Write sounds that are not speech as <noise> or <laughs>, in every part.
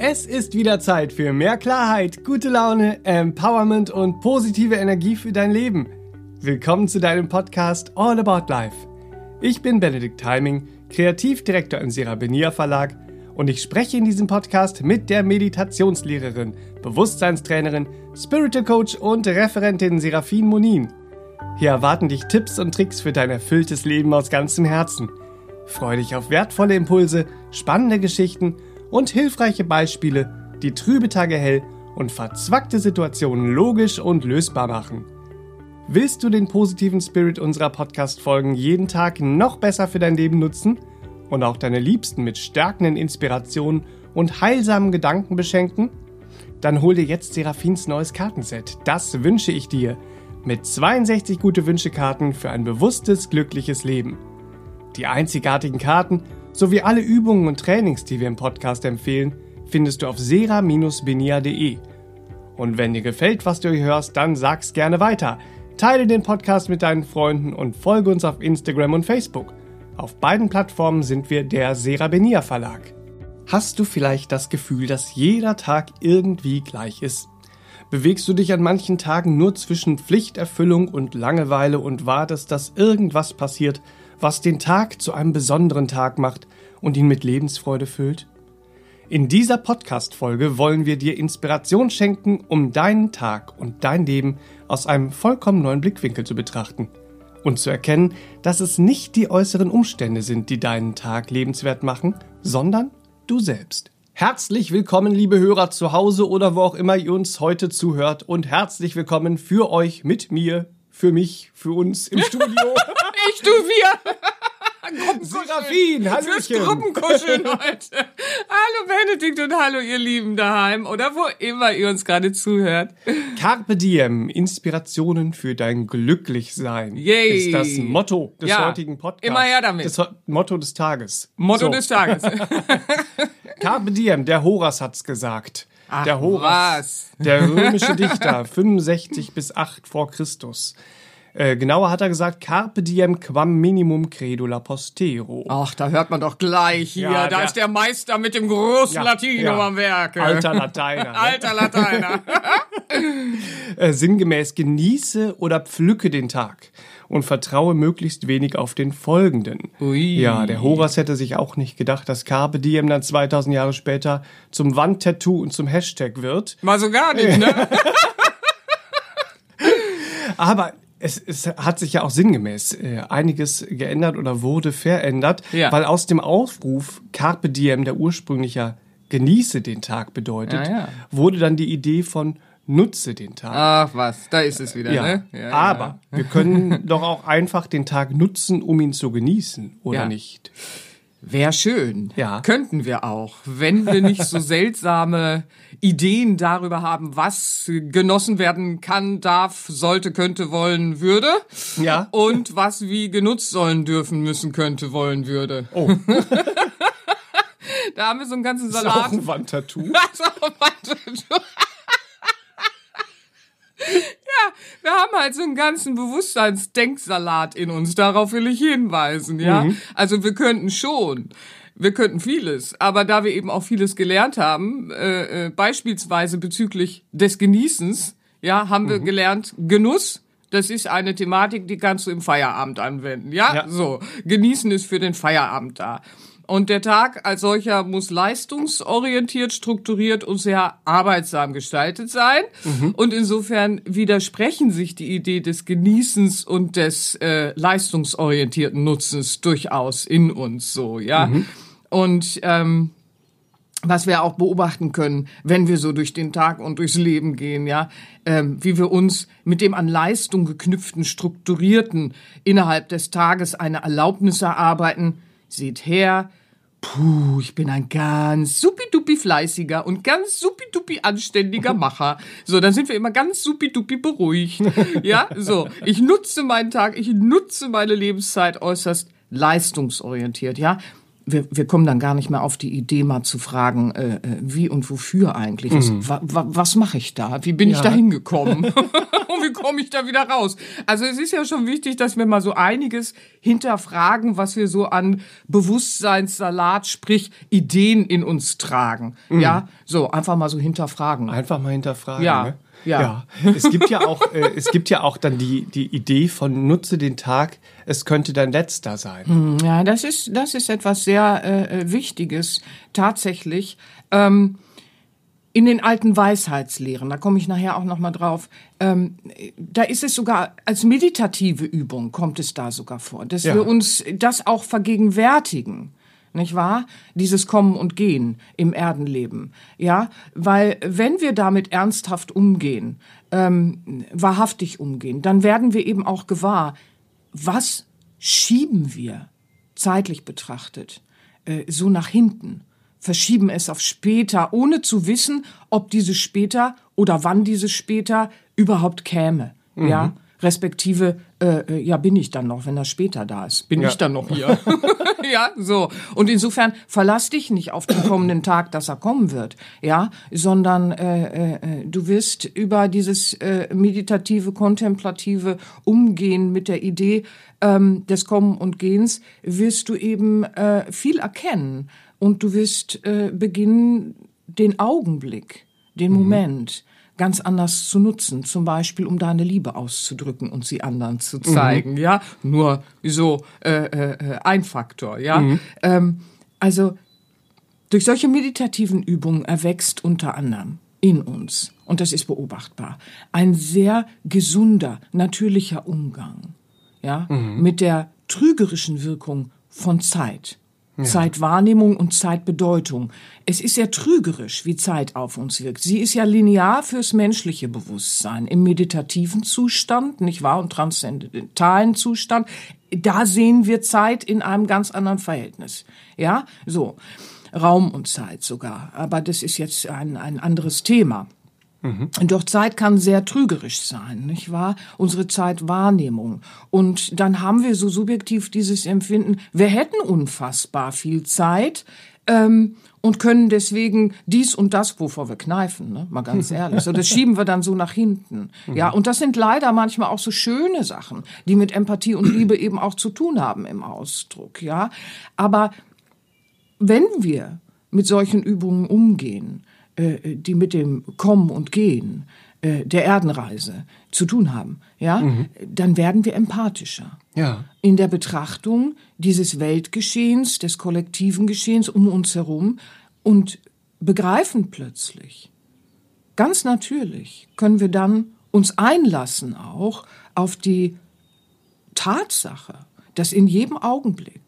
Es ist wieder Zeit für mehr Klarheit, gute Laune, Empowerment und positive Energie für dein Leben. Willkommen zu deinem Podcast All About Life. Ich bin Benedikt Timing, Kreativdirektor im Serabenia Verlag und ich spreche in diesem Podcast mit der Meditationslehrerin, Bewusstseinstrainerin, Spiritual Coach und Referentin Serafin Monin. Hier erwarten dich Tipps und Tricks für dein erfülltes Leben aus ganzem Herzen. Freue dich auf wertvolle Impulse, spannende Geschichten und hilfreiche Beispiele, die trübe Tage hell und verzwackte Situationen logisch und lösbar machen. Willst du den positiven Spirit unserer Podcast-Folgen jeden Tag noch besser für dein Leben nutzen und auch deine Liebsten mit stärkenden Inspirationen und heilsamen Gedanken beschenken? Dann hol dir jetzt Serafins neues Kartenset. Das wünsche ich dir. Mit 62 gute Wünschekarten für ein bewusstes, glückliches Leben. Die einzigartigen Karten sowie alle Übungen und Trainings, die wir im Podcast empfehlen, findest du auf sera-benia.de. Und wenn dir gefällt, was du hier hörst, dann sag's gerne weiter. Teile den Podcast mit deinen Freunden und folge uns auf Instagram und Facebook. Auf beiden Plattformen sind wir der Serabenia Verlag. Hast du vielleicht das Gefühl, dass jeder Tag irgendwie gleich ist? Bewegst du dich an manchen Tagen nur zwischen Pflichterfüllung und Langeweile und wartest, dass irgendwas passiert, was den Tag zu einem besonderen Tag macht und ihn mit Lebensfreude füllt? In dieser Podcast-Folge wollen wir dir Inspiration schenken, um deinen Tag und dein Leben aus einem vollkommen neuen Blickwinkel zu betrachten und zu erkennen, dass es nicht die äußeren Umstände sind, die deinen Tag lebenswert machen, sondern du selbst. Herzlich willkommen, liebe Hörer zu Hause oder wo auch immer ihr uns heute zuhört und herzlich willkommen für euch mit mir, für mich, für uns im Studio. <laughs> ich, du, wir. <laughs> Serafin, hallo. Fürs Gruppenkuscheln <laughs> heute. Hallo Benedikt und hallo ihr Lieben daheim oder wo immer ihr uns gerade zuhört. Carpe Diem, Inspirationen für dein Glücklichsein. Yay. Ist das Motto des Ja, heutigen Podcasts. immer her damit. Das Motto des Tages. Motto So. des Tages. <laughs> Carpe Diem, der Horaz hat's gesagt. Ach, der Horaz, was? der römische Dichter, 65 bis 8 vor Christus. Äh, genauer hat er gesagt, Carpe diem quam minimum credula postero. Ach, da hört man doch gleich hier. Ja, da der- ist der Meister mit dem großen Ja, Latino ja. am Werke. Alter Lateiner. <laughs> ne? Alter Lateiner. <laughs> Äh, sinngemäß, genieße oder pflücke den Tag und vertraue möglichst wenig auf den folgenden. Ui. Ja, der Horaz hätte sich auch nicht gedacht, dass Carpe diem dann 2000 Jahre später zum Wandtattoo und zum Hashtag wird. Mal so gar nicht, ne? <laughs> Aber es, es hat sich ja auch sinngemäß äh, einiges geändert oder wurde verändert, Ja. weil aus dem Aufruf Carpe Diem, der ursprünglicher Genieße den Tag bedeutet, Ja, ja. wurde dann die Idee von Nutze den Tag. Ach was, da ist es wieder, ja. ne? Ja, Aber wir können <laughs> doch auch einfach den Tag nutzen, um ihn zu genießen, oder nicht? Wäre schön. Ja. Könnten wir auch, wenn wir nicht so <laughs> seltsame Ideen darüber haben, was genossen werden kann, darf, sollte, könnte, wollen, würde. Ja. Und was wie genutzt sollen, dürfen, müssen, könnte, wollen, würde. Oh, <laughs> Da haben wir so einen ganzen ist auch Salat. ein Wandtattoo. <laughs> Also, warte. Ja, wir haben halt so einen ganzen Bewusstseinsdenksalat in uns. Darauf will ich hinweisen, ja. Also wir könnten schon. Wir könnten vieles, aber da wir eben auch vieles gelernt haben, äh, äh, beispielsweise bezüglich des Genießens, ja, haben wir gelernt, Genuss, das ist eine Thematik, die kannst du im Feierabend anwenden, ja? Ja. So, genießen ist für den Feierabend da. Und der Tag als solcher muss leistungsorientiert, strukturiert und sehr arbeitsam gestaltet sein. Und insofern widersprechen sich die Idee des Genießens und des äh, leistungsorientierten Nutzens durchaus in uns so, ja. Und ähm, was wir auch beobachten können, wenn wir so durch den Tag und durchs Leben gehen, ja, ähm, wie wir uns mit dem an Leistung geknüpften, strukturierten innerhalb des Tages eine Erlaubnis erarbeiten. Seht her, puh, ich bin ein ganz supidupi fleißiger und ganz supidupi anständiger <laughs> Macher. So, dann sind wir immer ganz supidupi beruhigt. Ja, so, ich nutze meinen Tag, ich nutze meine Lebenszeit äußerst leistungsorientiert, ja. Wir, wir kommen dann gar nicht mehr auf die Idee, mal zu fragen, äh, äh wie und wofür eigentlich. Was, mhm. wa, wa, was mache ich da? Wie bin ja. ich da hingekommen? <laughs> und wie komme ich da wieder raus? Also es ist ja schon wichtig, dass wir mal so einiges hinterfragen, was wir so an Bewusstseinssalat, sprich Ideen in uns tragen. Mhm. Ja, so einfach mal so hinterfragen. Einfach mal hinterfragen. Ja. Ne? Ja. ja. Es gibt ja auch, äh, es gibt ja auch dann die, die Idee von nutze den Tag, es könnte dein letzter sein. Hm, ja, das ist, das ist etwas sehr äh, äh, Wichtiges, tatsächlich. Ähm, in den alten Weisheitslehren, da komme ich nachher auch noch mal drauf, ähm, da ist es sogar als meditative Übung kommt es da sogar vor, dass ja. wir uns das auch vergegenwärtigen nicht wahr? Dieses Kommen und Gehen im Erdenleben, ja, weil wenn wir damit ernsthaft umgehen, ähm, wahrhaftig umgehen, dann werden wir eben auch gewahr, was schieben wir zeitlich betrachtet äh, so nach hinten, verschieben es auf später, ohne zu wissen, ob dieses später oder wann dieses später überhaupt käme, mhm. ja respektive äh, äh, ja bin ich dann noch, wenn das später da ist, bin ja. ich dann noch hier. <laughs> <laughs> ja, so. Und insofern verlass dich nicht auf den kommenden Tag, dass er kommen wird, ja, sondern äh, äh, du wirst über dieses äh, meditative, kontemplative Umgehen mit der Idee ähm, des Kommen und Gehens wirst du eben äh, viel erkennen und du wirst äh, beginnen, den Augenblick, den mhm. Ganz anders zu nutzen, zum Beispiel um deine Liebe auszudrücken und sie anderen zu zeigen, mhm. ja, nur so äh, äh, ein Faktor, ja. Mhm. Ähm, also durch solche meditativen Übungen erwächst unter anderem in uns, und das ist beobachtbar, ein sehr gesunder, natürlicher Umgang, ja, mhm. mit der trügerischen Wirkung von Zeit. Ja. Zeitwahrnehmung und Zeitbedeutung. Es ist ja trügerisch, wie Zeit auf uns wirkt. Sie ist ja linear fürs menschliche Bewusstsein. Im meditativen Zustand, nicht wahr, und transzendentalen Zustand, da sehen wir Zeit in einem ganz anderen Verhältnis. Ja, so. Raum und Zeit sogar. Aber das ist jetzt ein, ein anderes Thema. Mhm. Doch Zeit kann sehr trügerisch sein, nicht wahr? Unsere Zeitwahrnehmung. Und dann haben wir so subjektiv dieses Empfinden, wir hätten unfassbar viel Zeit ähm, und können deswegen dies und das, wovor wir kneifen, ne? mal ganz <laughs> ehrlich. So, das schieben wir dann so nach hinten. Ja, und das sind leider manchmal auch so schöne Sachen, die mit Empathie und Liebe <clears throat> eben auch zu tun haben im Ausdruck. Ja, aber wenn wir mit solchen Übungen umgehen, die mit dem Kommen und Gehen äh, der Erdenreise zu tun haben, ja, mhm. dann werden wir empathischer. Ja. In der Betrachtung dieses Weltgeschehens, des kollektiven Geschehens um uns herum und begreifen plötzlich, ganz natürlich können wir dann uns einlassen auch auf die Tatsache, dass in jedem Augenblick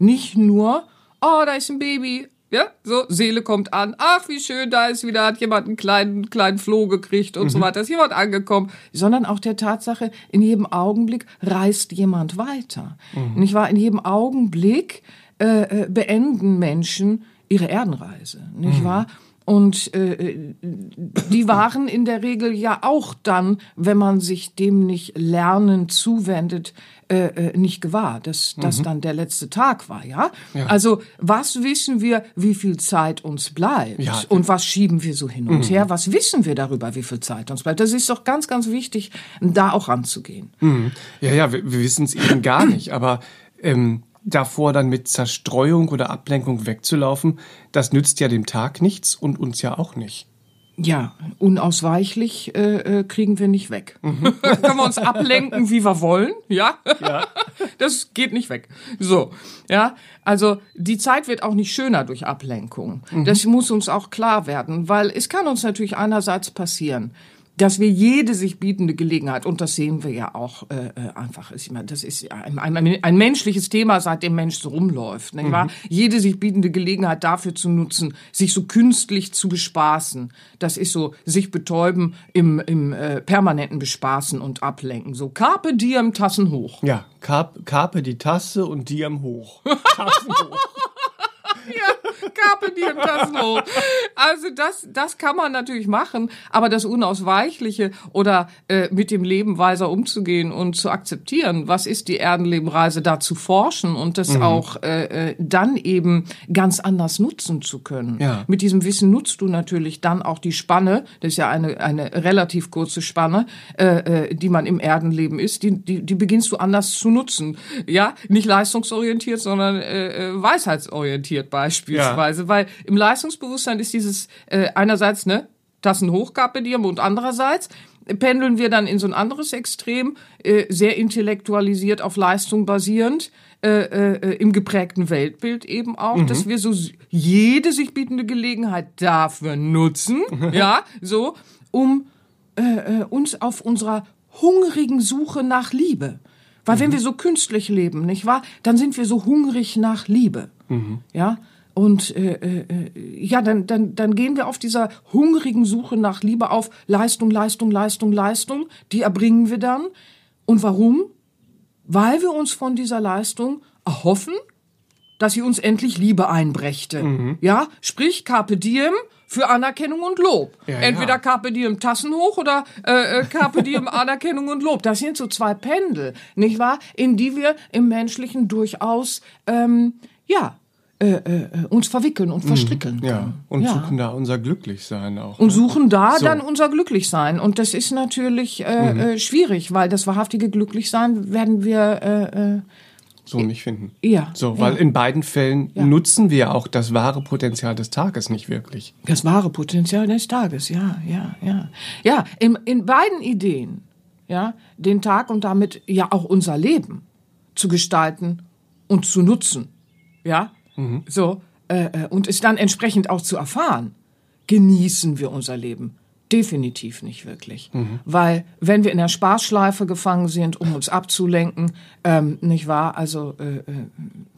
nicht nur, oh, da ist ein Baby, ja, so, Seele kommt an. Ach, wie schön, da ist wieder, hat jemand einen kleinen, kleinen Floh gekriegt und mhm. so weiter, ist jemand angekommen. Sondern auch der Tatsache, in jedem Augenblick reist jemand weiter. Mhm. Nicht wahr? In jedem Augenblick äh, äh beenden Menschen ihre Erdenreise. Nicht mhm. wahr? Und äh, die waren in der Regel ja auch dann, wenn man sich dem nicht lernen zuwendet, äh, äh, nicht gewahr, dass das mhm. dann der letzte Tag war, ja? ja? Also was wissen wir, wie viel Zeit uns bleibt ja. und was schieben wir so hin und mhm. her? Was wissen wir darüber, wie viel Zeit uns bleibt? Das ist doch ganz, ganz wichtig, da auch ranzugehen. Mhm. Ja, ja, wir, wir wissen es eben gar <clears throat> nicht, aber ähm, davor dann mit Zerstreuung oder Ablenkung wegzulaufen, das nützt ja dem Tag nichts und uns ja auch nicht. Ja, unausweichlich äh, äh, kriegen wir nicht weg. Mhm. <laughs> Können wir uns ablenken, wie wir wollen, ja? ja? <laughs> Das geht nicht weg. So, ja. Also die Zeit wird auch nicht schöner durch Ablenkung. Mhm. Das muss uns auch klar werden, weil es kann uns natürlich einerseits passieren, dass wir jede sich bietende Gelegenheit, und das sehen wir ja auch äh, äh einfach, ich meine, das ist ein, ein, ein menschliches Thema, seit dem Mensch so rumläuft, nicht wahr? Mhm. Jede sich bietende Gelegenheit dafür zu nutzen, sich so künstlich zu bespaßen. Das ist so, sich betäuben im, im äh, permanenten Bespaßen und Ablenken. So Carpe diem, Tassen hoch. Ja, Carpe, Carpe die Tasse und diem hoch. <laughs> Tassen hoch. Ja, Carpe diem, Tassen hoch. Also das, das kann man natürlich machen, aber das Unausweichliche oder äh, mit dem Leben weiser umzugehen und zu akzeptieren, was ist die Erdenlebenreise, da zu forschen und das mhm. auch äh, äh, dann eben ganz anders nutzen zu können. Ja. Mit diesem Wissen nutzt du natürlich dann auch die Spanne, das ist ja eine, eine relativ kurze Spanne, äh, äh, die man im Erdenleben ist, die, die, die beginnst du anders zu nutzen. Ja, nicht leistungsorientiert, sondern äh, äh weisheitsorientiert beispielsweise, ja. weil im Leistungsbewusstsein ist dieses äh, einerseits ne Tassen hoch Diem und andererseits pendeln wir dann in so ein anderes Extrem, äh, sehr intellektualisiert auf Leistung basierend, äh, äh, im geprägten Weltbild eben auch, mhm. dass wir so jede sich bietende Gelegenheit dafür nutzen, <laughs> ja, so, um äh, äh, uns auf unserer hungrigen Suche nach Liebe. Weil mhm. wenn wir so künstlich leben, nicht wahr, dann sind wir so hungrig nach Liebe. Mhm. Ja, und äh, äh, ja, dann, dann, dann gehen wir auf dieser hungrigen Suche nach Liebe auf Leistung, Leistung, Leistung, Leistung. Die erbringen wir dann. Und warum? Weil wir uns von dieser Leistung erhoffen, dass sie uns endlich Liebe einbrächte. Mhm. Ja, sprich Carpe Diem für Anerkennung und Lob. Ja, Entweder ja. Carpe Diem Tassen hoch oder äh, äh Carpe Diem <laughs> Anerkennung und Lob. Das sind so zwei Pendel, nicht wahr? In die wir im Menschlichen durchaus ähm, ja äh, äh, uns verwickeln und mhm. verstrickeln können. Ja, und ja. suchen da unser Glücklichsein auch. Und ne? suchen da so. dann unser Glücklichsein. Und das ist natürlich äh, mhm. Äh, schwierig, weil das wahrhaftige Glücklichsein werden wir äh, äh, so nicht finden. Ja. So, weil ja. in beiden Fällen ja. nutzen wir auch das wahre Potenzial des Tages nicht wirklich. Das wahre Potenzial des Tages, ja, ja, ja. Ja, in, in beiden Ideen, ja, den Tag und damit ja auch unser Leben zu gestalten und zu nutzen, ja, Mhm. So, äh, äh, und es dann entsprechend auch zu erfahren, genießen wir unser Leben. Definitiv nicht wirklich. Mhm. Weil wenn wir in der Spaßschleife gefangen sind, um uns abzulenken, ähm, nicht wahr, also äh, äh,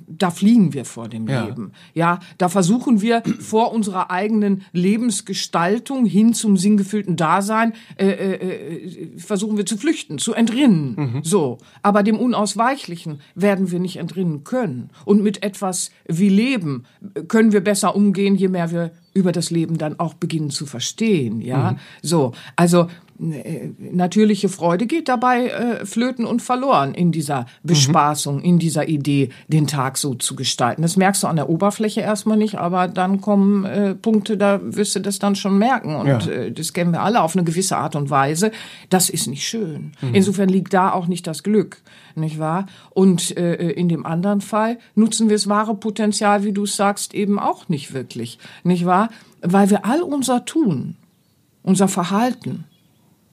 da fliegen wir vor dem ja. Leben. Ja, da versuchen wir <clears throat> vor unserer eigenen Lebensgestaltung hin zum sinngefüllten Dasein, äh, äh, äh, versuchen wir zu flüchten, zu entrinnen. Mhm. So. Aber dem Unausweichlichen werden wir nicht entrinnen können. Und mit etwas wie Leben können wir besser umgehen, je mehr wir über das Leben dann auch beginnen zu verstehen. Ja, mhm. so. Also äh, natürliche Freude geht dabei äh, flöten und verloren in dieser Bespaßung, mhm. in dieser Idee, den Tag so zu gestalten. Das merkst du an der Oberfläche erstmal nicht, aber dann kommen äh, Punkte, da wirst du das dann schon merken. Und ja. äh, das kennen wir alle auf eine gewisse Art und Weise. Das ist nicht schön. Mhm. Insofern liegt da auch nicht das Glück, nicht wahr? Und äh, in dem anderen Fall nutzen wir das wahre Potenzial, wie du es sagst, eben auch nicht wirklich, nicht wahr? Weil wir all unser Tun, unser Verhalten,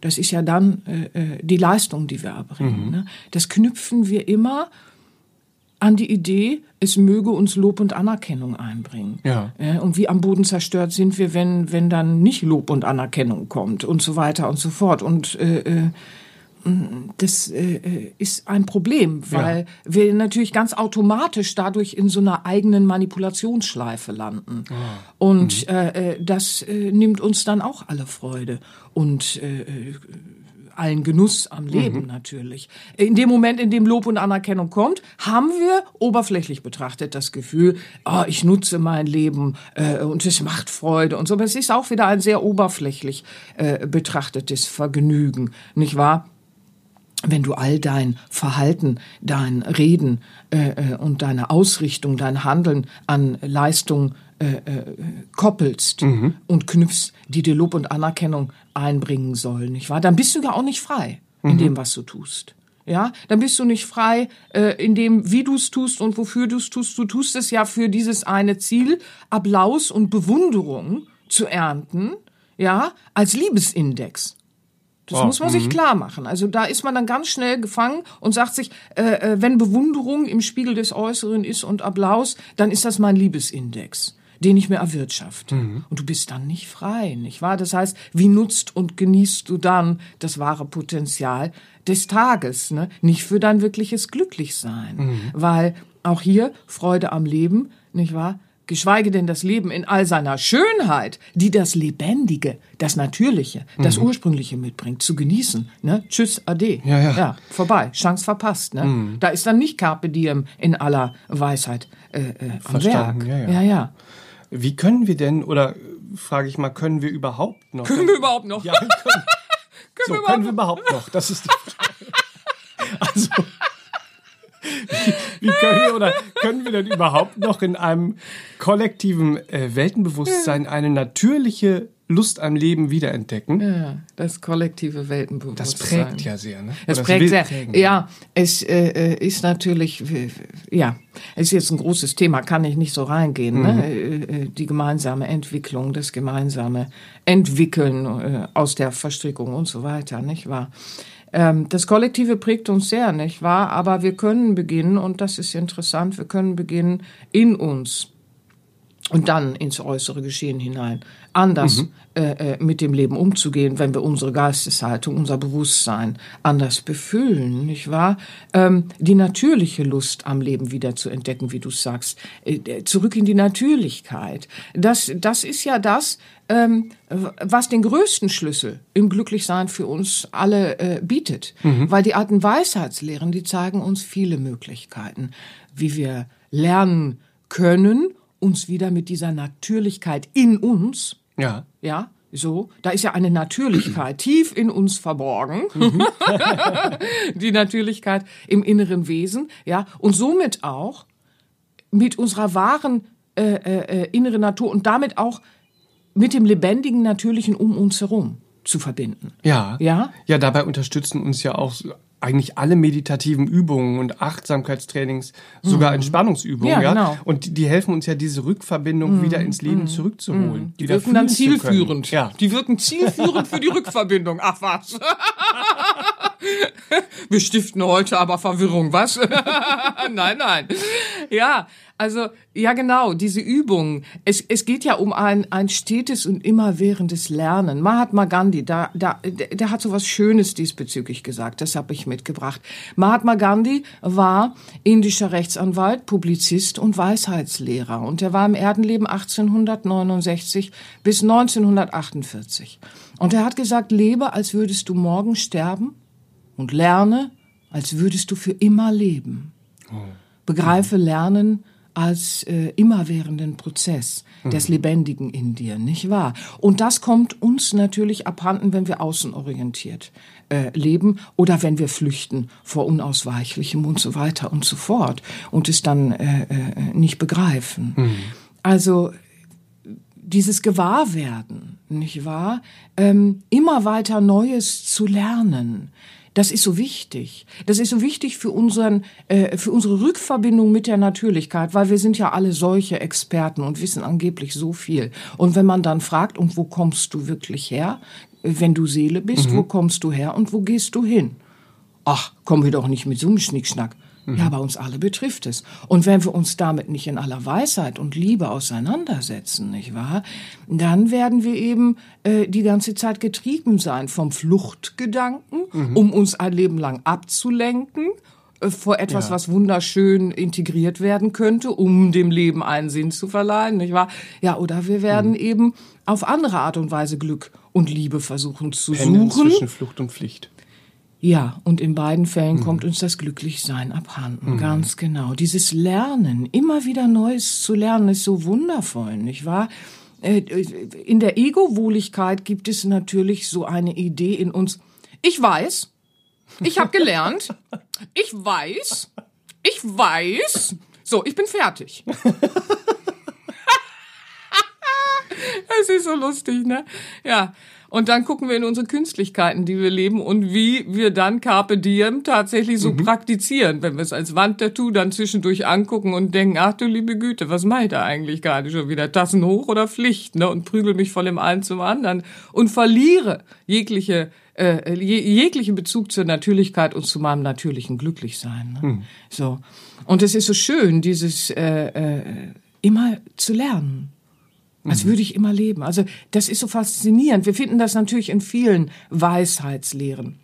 das ist ja dann äh, äh, die Leistung, die wir erbringen. Mhm. Ne? Das knüpfen wir immer an die Idee, es möge uns Lob und Anerkennung einbringen. Ja. Äh, und wie am Boden zerstört sind wir, wenn, wenn dann nicht Lob und Anerkennung kommt und so weiter und so fort. Und äh, äh das äh, ist ein Problem, weil ja. wir natürlich ganz automatisch dadurch in so einer eigenen Manipulationsschleife landen. Oh. Und mhm. äh, das äh, nimmt uns dann auch alle Freude und äh, allen Genuss am Leben mhm. natürlich. In dem Moment, in dem Lob und Anerkennung kommt, haben wir oberflächlich betrachtet das Gefühl, oh, ich nutze mein Leben äh, und es macht Freude und so. Aber es ist auch wieder ein sehr oberflächlich äh, betrachtetes Vergnügen, nicht wahr? Wenn du all dein Verhalten, dein Reden äh, äh, und deine Ausrichtung, dein Handeln an Leistung äh, äh, koppelst mhm. und knüpfst, die dir Lob und Anerkennung einbringen sollen, nicht wahr? Dann bist du ja auch nicht frei in mhm. dem, was du tust. Ja, dann bist du nicht frei äh, in dem, wie du es tust und wofür du es tust. Du tust es ja für dieses eine Ziel, Applaus und Bewunderung zu ernten, ja, als Liebesindex. Das oh, muss man sich mhm. klar machen. Also da ist man dann ganz schnell gefangen und sagt sich, äh, äh, wenn Bewunderung im Spiegel des Äußeren ist und Applaus, dann ist das mein Liebesindex den ich mir erwirtschafte. Mhm. Und du bist dann nicht frei, nicht wahr? Das heißt, wie nutzt und genießt du dann das wahre Potenzial des Tages, ne? Nicht für dein wirkliches Glücklichsein. Mhm. Weil auch hier Freude am Leben, nicht wahr? Geschweige denn das Leben in all seiner Schönheit, die das Lebendige, das Natürliche, das mhm. Ursprüngliche mitbringt, zu genießen. Ne? Tschüss, ade. Ja, ja. ja, vorbei, Chance verpasst. Ne? Mhm. Da ist dann nicht Carpe Diem in aller Weisheit äh, äh, am Verstanden, Werk. Ja, ja. ja, ja. Wie können wir denn oder frage ich mal, können wir überhaupt noch? Können wir überhaupt noch? Ja, können, <laughs> Können so, wir überhaupt können wir überhaupt noch? Das ist die Frage. <laughs> Also, wie, wie können wir oder können wir denn überhaupt noch in einem kollektiven äh, Weltenbewusstsein eine natürliche Lust am Leben wiederentdecken? Ja, das kollektive Weltenbewusstsein. Das prägt ja sehr, ne? Es Oder prägt sehr. prägen. Ja, es äh, äh, ist natürlich, ja, es ist jetzt ein großes Thema, kann ich nicht so reingehen. Ne? Äh, äh, Die gemeinsame Entwicklung, das gemeinsame Entwickeln aus der Verstrickung und so weiter, nicht wahr? Ähm, Das Kollektive prägt uns sehr, nicht wahr? Aber wir können beginnen, und das ist interessant, wir können beginnen in uns und dann ins äußere Geschehen hinein anders äh, äh, mit dem Leben umzugehen, wenn wir unsere Geisteshaltung, unser Bewusstsein anders befüllen, nicht wahr? Ähm, die natürliche Lust am Leben wieder zu entdecken, wie du sagst, äh, zurück in die Natürlichkeit. Das, das ist ja das, ähm, was den größten Schlüssel im Glücklichsein für uns alle äh, bietet. Weil die alten Weisheitslehren, die zeigen uns viele Möglichkeiten, wie wir lernen können, uns wieder mit dieser Natürlichkeit in uns, Ja. ja, so, da ist ja eine Natürlichkeit <clears throat> tief in uns verborgen. <laughs> <laughs> die Natürlichkeit im inneren Wesen, ja, und somit auch mit unserer wahren äh, äh, äh, inneren Natur und damit auch mit dem lebendigen Natürlichen um uns herum zu verbinden. Ja. Ja? Ja, dabei unterstützen uns ja auch eigentlich alle meditativen Übungen und Achtsamkeitstrainings, sogar Entspannungsübungen, Ja, ja. genau. Und die, die helfen uns ja, diese Rückverbindung wieder ins Leben zurückzuholen. Die wieder wirken dann zielführend. Ja. Die wirken zielführend für die Rückverbindung. Ach was. <laughs> Wir stiften heute aber Verwirrung, was? <laughs> nein, nein. Ja, also, ja genau, diese Übungen. Es, es geht ja um ein, ein stetes und immerwährendes Lernen. Mahatma Gandhi, da, da, der, hat so was Schönes diesbezüglich gesagt, das habe ich mitgebracht. Mahatma Gandhi war indischer Rechtsanwalt, Publizist und Weisheitslehrer. Und er war im Erdenleben 1869 bis 1948. Und er hat gesagt, lebe, als würdest du morgen sterben und lerne, als würdest du für immer leben. Begreife Lernen als äh, immerwährenden Prozess des Lebendigen in dir, nicht wahr? Und das kommt uns natürlich abhanden, wenn wir außenorientiert äh, leben oder wenn wir flüchten vor Unausweichlichem und so weiter und so fort und es dann äh, äh, nicht begreifen. Also dieses Gewahrwerden, nicht wahr? Ähm, immer weiter Neues zu lernen. Das ist so wichtig. Das ist so wichtig für unseren, äh, für unsere Rückverbindung mit der Natürlichkeit, weil wir sind ja alle solche Experten und wissen angeblich so viel. Und wenn man dann fragt, und wo kommst du wirklich her? Wenn du Seele bist, wo kommst du her und wo gehst du hin? Ach, kommen wir doch nicht mit so einem Schnickschnack. Ja, aber uns alle betrifft es. Und wenn wir uns damit nicht in aller Weisheit und Liebe auseinandersetzen, nicht wahr, dann werden wir eben äh, die ganze Zeit getrieben sein vom Fluchtgedanken, um uns ein Leben lang abzulenken äh, vor etwas, Ja. was wunderschön integriert werden könnte, um dem Leben einen Sinn zu verleihen, nicht wahr? Ja, oder wir werden eben auf andere Art und Weise Glück und Liebe versuchen zu Pendeln suchen. zwischen Flucht und Pflicht. Ja, und in beiden Fällen kommt uns das Glücklichsein abhanden, ganz genau. Dieses Lernen, immer wieder Neues zu lernen, ist so wundervoll, nicht wahr? Äh, In der Ego-Wohligkeit gibt es natürlich so eine Idee in uns. Ich weiß, ich habe gelernt, <laughs> ich weiß, ich weiß. So, ich bin fertig. <laughs> <laughs> Es ist so lustig, ne? Ja. Und dann gucken wir in unsere Künstlichkeiten, die wir leben und wie wir dann Carpe Diem tatsächlich so praktizieren, wenn wir es als Wandtattoo dann zwischendurch angucken und denken, ach du liebe Güte, was mache ich da eigentlich gerade schon wieder? Tassen hoch oder Pflicht, ne? Und prügel mich von dem einen zum anderen und verliere jegliche äh, je, jeglichen Bezug zur Natürlichkeit und zu meinem natürlichen Glücklichsein. Ne? So. Und es ist so schön, dieses äh, äh, immer zu lernen. Als würde ich immer leben. Also das ist so faszinierend. Wir finden das natürlich in vielen Weisheitslehren.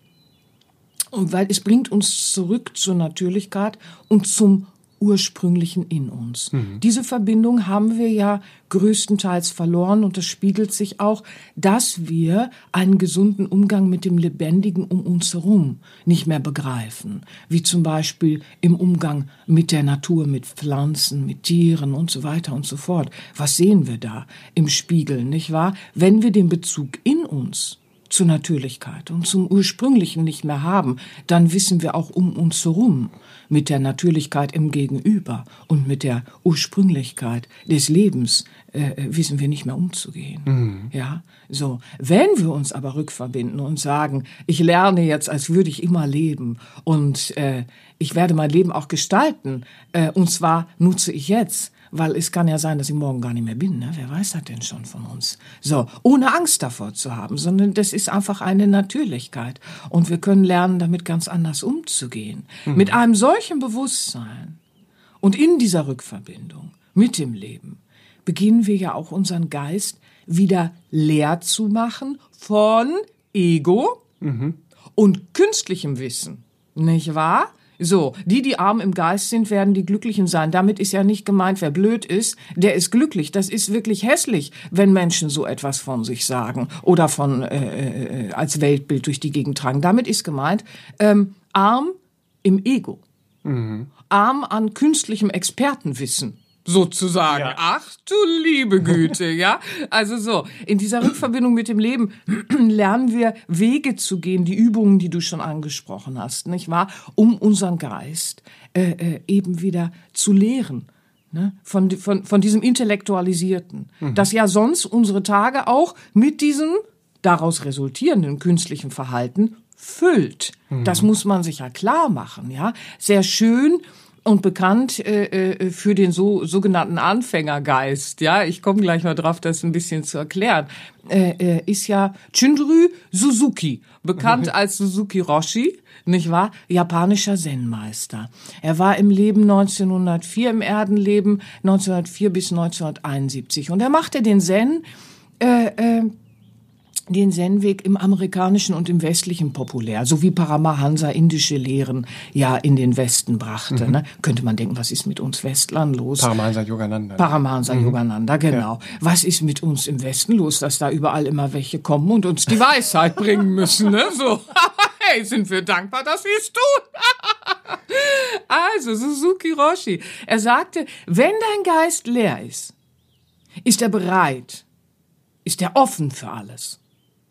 Und weil es bringt uns zurück zur Natürlichkeit und zum ursprünglichen in uns. Diese Verbindung haben wir ja größtenteils verloren und das spiegelt sich auch, dass wir einen gesunden Umgang mit dem Lebendigen um uns herum nicht mehr begreifen. Wie zum Beispiel im Umgang mit der Natur, mit Pflanzen, mit Tieren und so weiter und so fort. Was sehen wir da im Spiegel, nicht wahr? Wenn wir den Bezug in uns zur Natürlichkeit und zum Ursprünglichen nicht mehr haben, dann wissen wir auch um uns herum mit der Natürlichkeit im Gegenüber und mit der Ursprünglichkeit des Lebens äh, wissen wir nicht mehr umzugehen. Mhm. Ja, so. Wenn wir uns aber rückverbinden und sagen, ich lerne jetzt, als würde ich immer leben und äh, ich werde mein Leben auch gestalten, äh, und zwar nutze ich jetzt weil es kann ja sein, dass ich morgen gar nicht mehr bin. Ne? Wer weiß das denn schon von uns? So, ohne Angst davor zu haben, sondern das ist einfach eine Natürlichkeit. Und wir können lernen, damit ganz anders umzugehen. Mhm. Mit einem solchen Bewusstsein und in dieser Rückverbindung mit dem Leben beginnen wir ja auch unseren Geist wieder leer zu machen von Ego mhm. und künstlichem Wissen. Nicht wahr? So, die, die arm im Geist sind, werden die Glücklichen sein. Damit ist ja nicht gemeint, wer blöd ist, der ist glücklich. Das ist wirklich hässlich, wenn Menschen so etwas von sich sagen oder von äh, äh, als Weltbild durch die Gegend tragen. Damit ist gemeint, ähm, arm im Ego, mhm. arm an künstlichem Expertenwissen sozusagen. Ja. Ach du liebe <laughs> Güte, ja. Also so, in dieser Rückverbindung mit dem Leben <clears throat> lernen wir Wege zu gehen, die Übungen, die du schon angesprochen hast, nicht wahr? Um unseren Geist äh, äh, eben wieder zu lehren. Ne? Von, von, von diesem Intellektualisierten. Mhm. Das ja sonst unsere Tage auch mit diesem daraus resultierenden künstlichen Verhalten füllt. Mhm. Das muss man sich ja klar machen, ja. Sehr schön und bekannt äh, äh, für den so sogenannten Anfängergeist. Ja, ich komme gleich mal drauf, das ein bisschen zu erklären. Äh, äh, ist ja Chindru Suzuki, bekannt als Suzuki Roshi, nicht wahr? Japanischer Zen-Meister. Er war im Leben 1904, im Erdenleben 1904 bis 1971 und er machte den Zen äh, äh, den Zen-Weg im amerikanischen und im westlichen populär, so wie Paramahansa indische Lehren ja in den Westen brachte. Mhm. Ne? Könnte man denken, was ist mit uns Westlern los? Paramahansa Yogananda. Paramahansa mhm. Yogananda, genau. Ja. Was ist mit uns im Westen los, dass da überall immer welche kommen und uns die Weisheit bringen müssen? Ne? So, <laughs> hey, sind wir dankbar, dass sie es tun. <laughs> also, Suzuki Roshi. Er sagte, wenn dein Geist leer ist, ist er bereit, ist er offen für alles.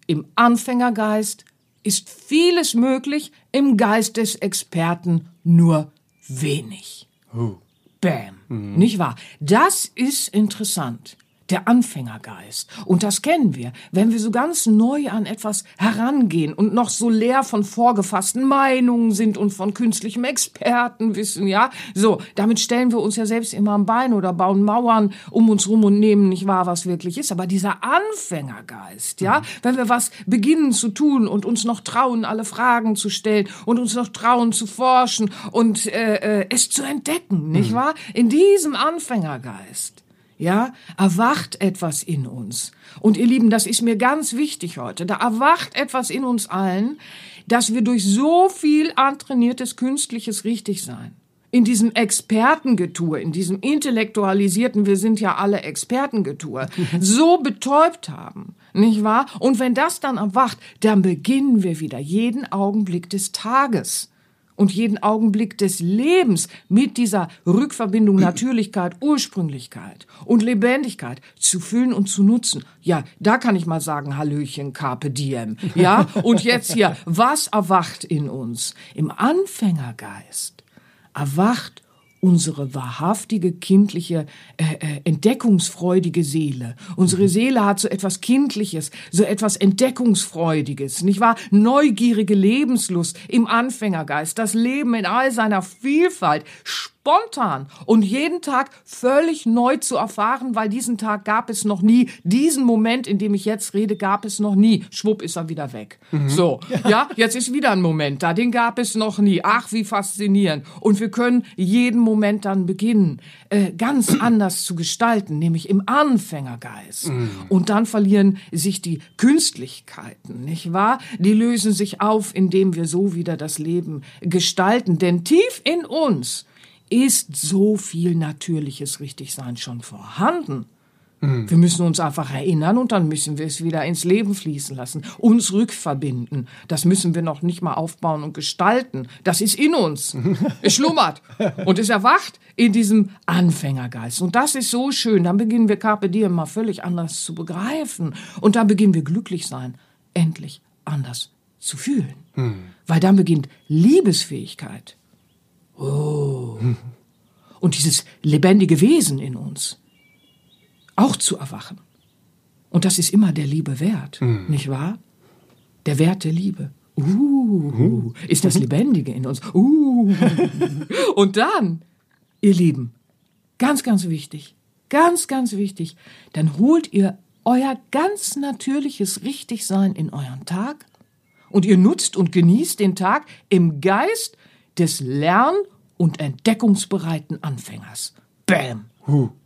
Im Anfängergeist ist vieles möglich, im Geist des Experten nur wenig. Oh. Bam. Mhm. Nicht wahr? Das ist interessant der Anfängergeist. Und das kennen wir, wenn wir so ganz neu an etwas herangehen und noch so leer von vorgefassten Meinungen sind und von künstlichem Expertenwissen, ja. So, damit stellen wir uns ja selbst immer am Bein oder bauen Mauern um uns rum und nehmen nicht wahr, was wirklich ist. Aber dieser Anfängergeist, ja, mhm. wenn wir was beginnen zu tun und uns noch trauen, alle Fragen zu stellen und uns noch trauen zu forschen und äh, äh, es zu entdecken, nicht mhm. wahr? In diesem Anfängergeist ja, erwacht etwas in uns. Und ihr Lieben, das ist mir ganz wichtig heute. Da erwacht etwas in uns allen, dass wir durch so viel antrainiertes künstliches Richtigsein, in diesem Expertengetue, in diesem intellektualisierten, wir sind ja alle Expertengetue, <laughs> so betäubt haben, nicht wahr? Und wenn das dann erwacht, dann beginnen wir wieder jeden Augenblick des Tages und jeden Augenblick des Lebens mit dieser Rückverbindung Natürlichkeit, Ursprünglichkeit und Lebendigkeit zu füllen und zu nutzen. Ja, da kann ich mal sagen, Hallöchen, Carpe Diem. Ja, und jetzt hier, was erwacht in uns? Im Anfängergeist erwacht unsere wahrhaftige, kindliche, äh, äh, entdeckungsfreudige Seele. Unsere mhm. Seele hat so etwas Kindliches, so etwas Entdeckungsfreudiges, nicht wahr? Neugierige Lebenslust im Anfängergeist, das Leben in all seiner Vielfalt, spontan und jeden Tag völlig neu zu erfahren, weil diesen Tag gab es noch nie, diesen Moment, in dem ich jetzt rede, gab es noch nie. Schwupp ist er wieder weg. Mhm. So, <laughs> ja. ja, jetzt ist wieder ein Moment da, den gab es noch nie. Ach, wie faszinierend. Und wir können jeden Moment dann beginnen, äh, ganz <clears throat> anders zu gestalten, nämlich im Anfängergeist. Mhm. Und dann verlieren sich die Künstlichkeiten, nicht wahr? Die lösen sich auf, indem wir so wieder das Leben gestalten. Denn tief in uns ist so viel natürliches Richtigsein schon vorhanden. Wir müssen uns einfach erinnern und dann müssen wir es wieder ins Leben fließen lassen, uns rückverbinden. Das müssen wir noch nicht mal aufbauen und gestalten. Das ist in uns. <laughs> Es schlummert und es erwacht in diesem Anfängergeist. Und das ist so schön. Dann beginnen wir Carpe Diem mal völlig anders zu begreifen. Und dann beginnen wir glücklich sein, endlich anders zu fühlen. Weil dann beginnt Liebesfähigkeit. Oh. Und dieses lebendige Wesen in uns auch zu erwachen. Und das ist immer der Liebe wert, nicht wahr? Der Wert der Liebe. Uh, ist das Lebendige in uns. Uh. <laughs> Und dann, ihr Lieben, ganz, ganz wichtig, ganz, ganz wichtig, dann holt ihr euer ganz natürliches Richtigsein in euren Tag und ihr nutzt und genießt den Tag im Geist des lern- und entdeckungsbereiten Anfängers. Bam!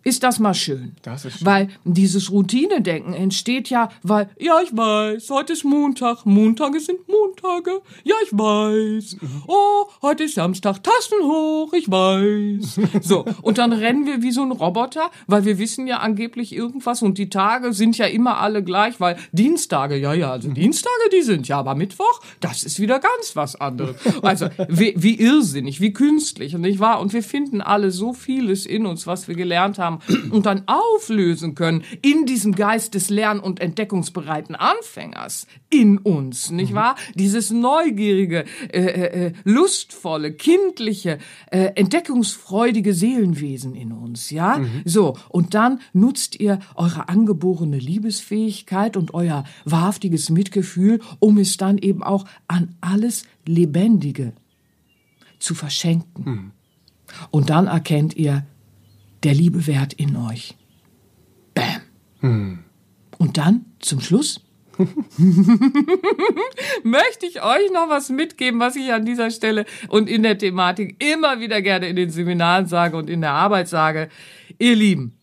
Ist das mal schön? Das ist schön. Weil dieses Routinedenken entsteht ja, weil, ja, ich weiß, heute ist Montag, Montage sind Montage, ja, ich weiß. Oh, heute ist Samstag, Tassen hoch, ich weiß. <laughs> So, und dann rennen wir wie so ein Roboter, weil wir wissen ja angeblich irgendwas und die Tage sind ja immer alle gleich, weil Dienstage, ja, ja, also Dienstage, die sind ja, aber Mittwoch, das ist wieder ganz was anderes. <laughs> Also, wie, wie irrsinnig, wie künstlich, und nicht wahr? Und wir finden alle so vieles in uns, was wir gelernt haben und dann auflösen können in diesem Geist des lern- und entdeckungsbereiten Anfängers in uns, nicht wahr? Dieses neugierige, äh, äh, äh, lustvolle, kindliche, äh, entdeckungsfreudige Seelenwesen in uns, ja? So, und dann nutzt ihr eure angeborene Liebesfähigkeit und euer wahrhaftiges Mitgefühl, um es dann eben auch an alles Lebendige zu verschenken. Und dann erkennt ihr, der Liebe Wert in euch. Bam. Und dann zum Schluss <laughs> möchte ich euch noch was mitgeben, was ich an dieser Stelle und in der Thematik immer wieder gerne in den Seminaren sage und in der Arbeit sage. Ihr Lieben,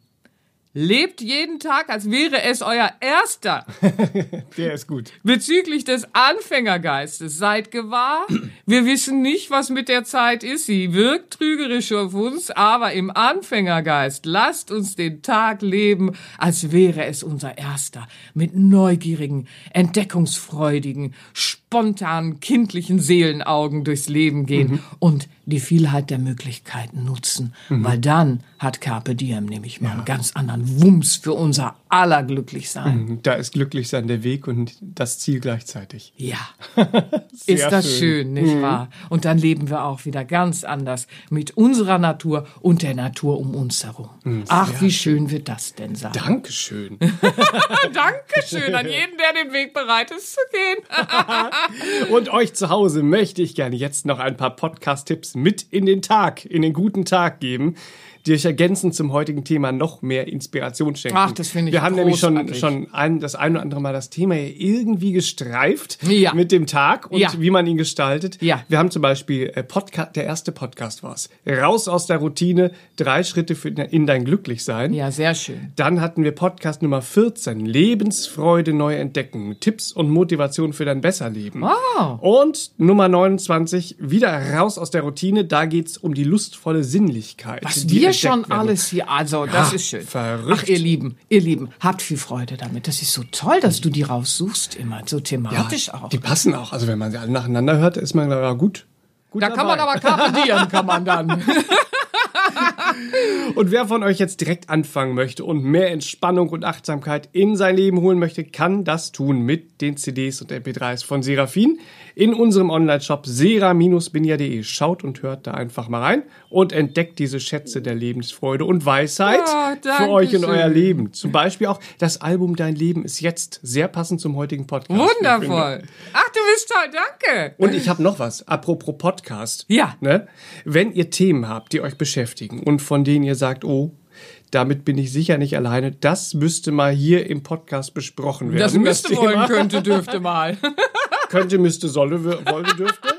lebt jeden Tag, als wäre es euer erster. <laughs> Der ist gut. Bezüglich des Anfängergeistes, seid gewahr, wir wissen nicht, was mit der Zeit ist. Sie wirkt trügerisch auf uns, aber im Anfängergeist lasst uns den Tag leben, als wäre es unser erster. Mit neugierigen, entdeckungsfreudigen, spontanen, kindlichen Seelenaugen durchs Leben gehen und die Vielheit der Möglichkeiten nutzen. Weil dann hat Carpe Diem nämlich mal einen ganz anderen Wumms für unser aller Glücklichsein. Da ist Glücklichsein der Weg und das Ziel gleichzeitig. Ja, <laughs> ist das schön, schön. nicht wahr? Und dann leben wir auch wieder ganz anders mit unserer Natur und der Natur um uns herum. Ach, wie schön wird das denn sein? Dankeschön. <laughs> <laughs> Dankeschön an jeden, der den Weg bereit ist zu gehen. <laughs> Und euch zu Hause möchte ich gerne jetzt noch ein paar Podcast-Tipps mit in den Tag, in den guten Tag geben, die euch ergänzend zum heutigen Thema noch mehr Inspiration schenken. Ach, das finde ich Wir haben nämlich schon, großartig. schon ein, das ein oder andere Mal das Thema irgendwie gestreift Ja. mit dem Tag und Ja. wie man ihn gestaltet. Ja. Wir haben zum Beispiel äh, Podcast, der erste Podcast war's. Raus aus der Routine, drei Schritte für, in dein Glücklichsein. Ja, sehr schön. Dann hatten wir Podcast Nummer 14, Lebensfreude neu entdecken, Tipps und Motivation für dein Besserleben. Wow. Und Nummer 29, wieder raus aus der Routine, da geht's um die lustvolle Sinnlichkeit. Was die wir schon werden alles hier, also das Ja, ist schön. verrückt. Ach, ihr Lieben, ihr Lieben, habt viel Freude damit. Das ist so toll, dass du die raussuchst immer, so thematisch auch. Die passen auch. Also wenn man sie alle nacheinander hört, ist man ja gut. gut Da kann man dabei. aber Carpe Diem, <laughs> kann man dann. <laughs> Und wer von euch jetzt direkt anfangen möchte und mehr Entspannung und Achtsamkeit in sein Leben holen möchte, kann das tun mit den CDs und MP3s von Seraphin in unserem Online-Shop sera-binia.de. Schaut und hört da einfach mal rein und entdeckt diese Schätze der Lebensfreude und Weisheit Ah, für euch in euer Leben. Zum Beispiel auch das Album Dein Leben ist jetzt sehr passend zum heutigen Podcast. Wundervoll. Ach, du bist toll, danke. Und ich habe noch was, apropos Podcast. Ja. Ne? Wenn ihr Themen habt, die euch beschäftigen und von denen ihr sagt, oh, damit bin ich sicher nicht alleine, das müsste mal hier im Podcast besprochen werden. Das müsste Thema. wollen, könnte, dürfte mal. <laughs> Könnte, müsste, solle, wollte, dürfte.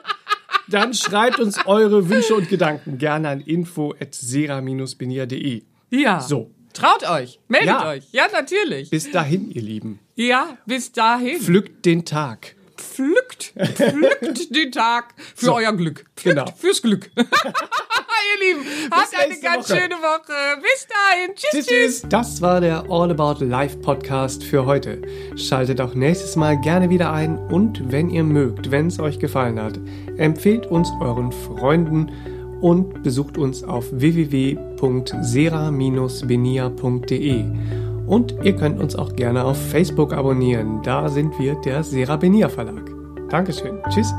Dann schreibt uns eure Wünsche und Gedanken gerne an info.sera-benia.de. Ja. So. Traut euch, meldet Ja. euch. Ja, natürlich. Bis dahin, ihr Lieben. Ja, bis dahin. Pflückt den Tag. Pflückt, pflückt den Tag für So. euer Glück. Pflückt Genau. fürs Glück. <laughs> ihr Lieben. Habt eine ganz Woche. schöne Woche. Bis dahin. Tschüss, Tschüss, tschüss. tschüss. Das war der All About Life Podcast für heute. Schaltet auch nächstes Mal gerne wieder ein und wenn ihr mögt, wenn es euch gefallen hat, empfehlt uns euren Freunden und besucht uns auf www.sera-benia.de. Und ihr könnt uns auch gerne auf Facebook abonnieren. Da sind wir der Sera Benia Verlag. Dankeschön. Tschüss.